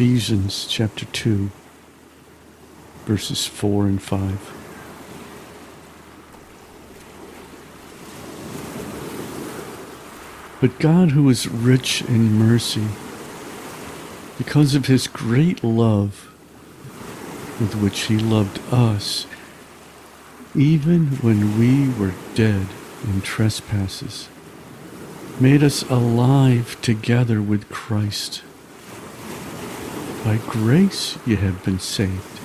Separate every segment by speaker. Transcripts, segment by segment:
Speaker 1: Ephesians chapter 2, verses 4 and 5. But God, who is rich in mercy, because of his great love with which he loved us, even when we were dead in trespasses, made us alive together with Christ. By grace you have been saved.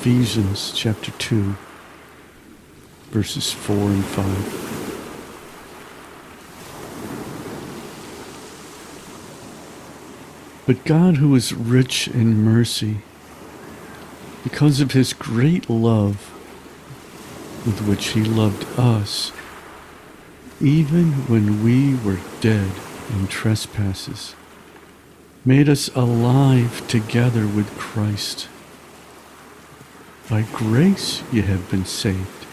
Speaker 1: Ephesians chapter 2, verses 4 and 5. But God, who is rich in mercy, because of his great love with which he loved us, even when we were dead in trespasses, made us alive together with Christ. By grace you have been saved.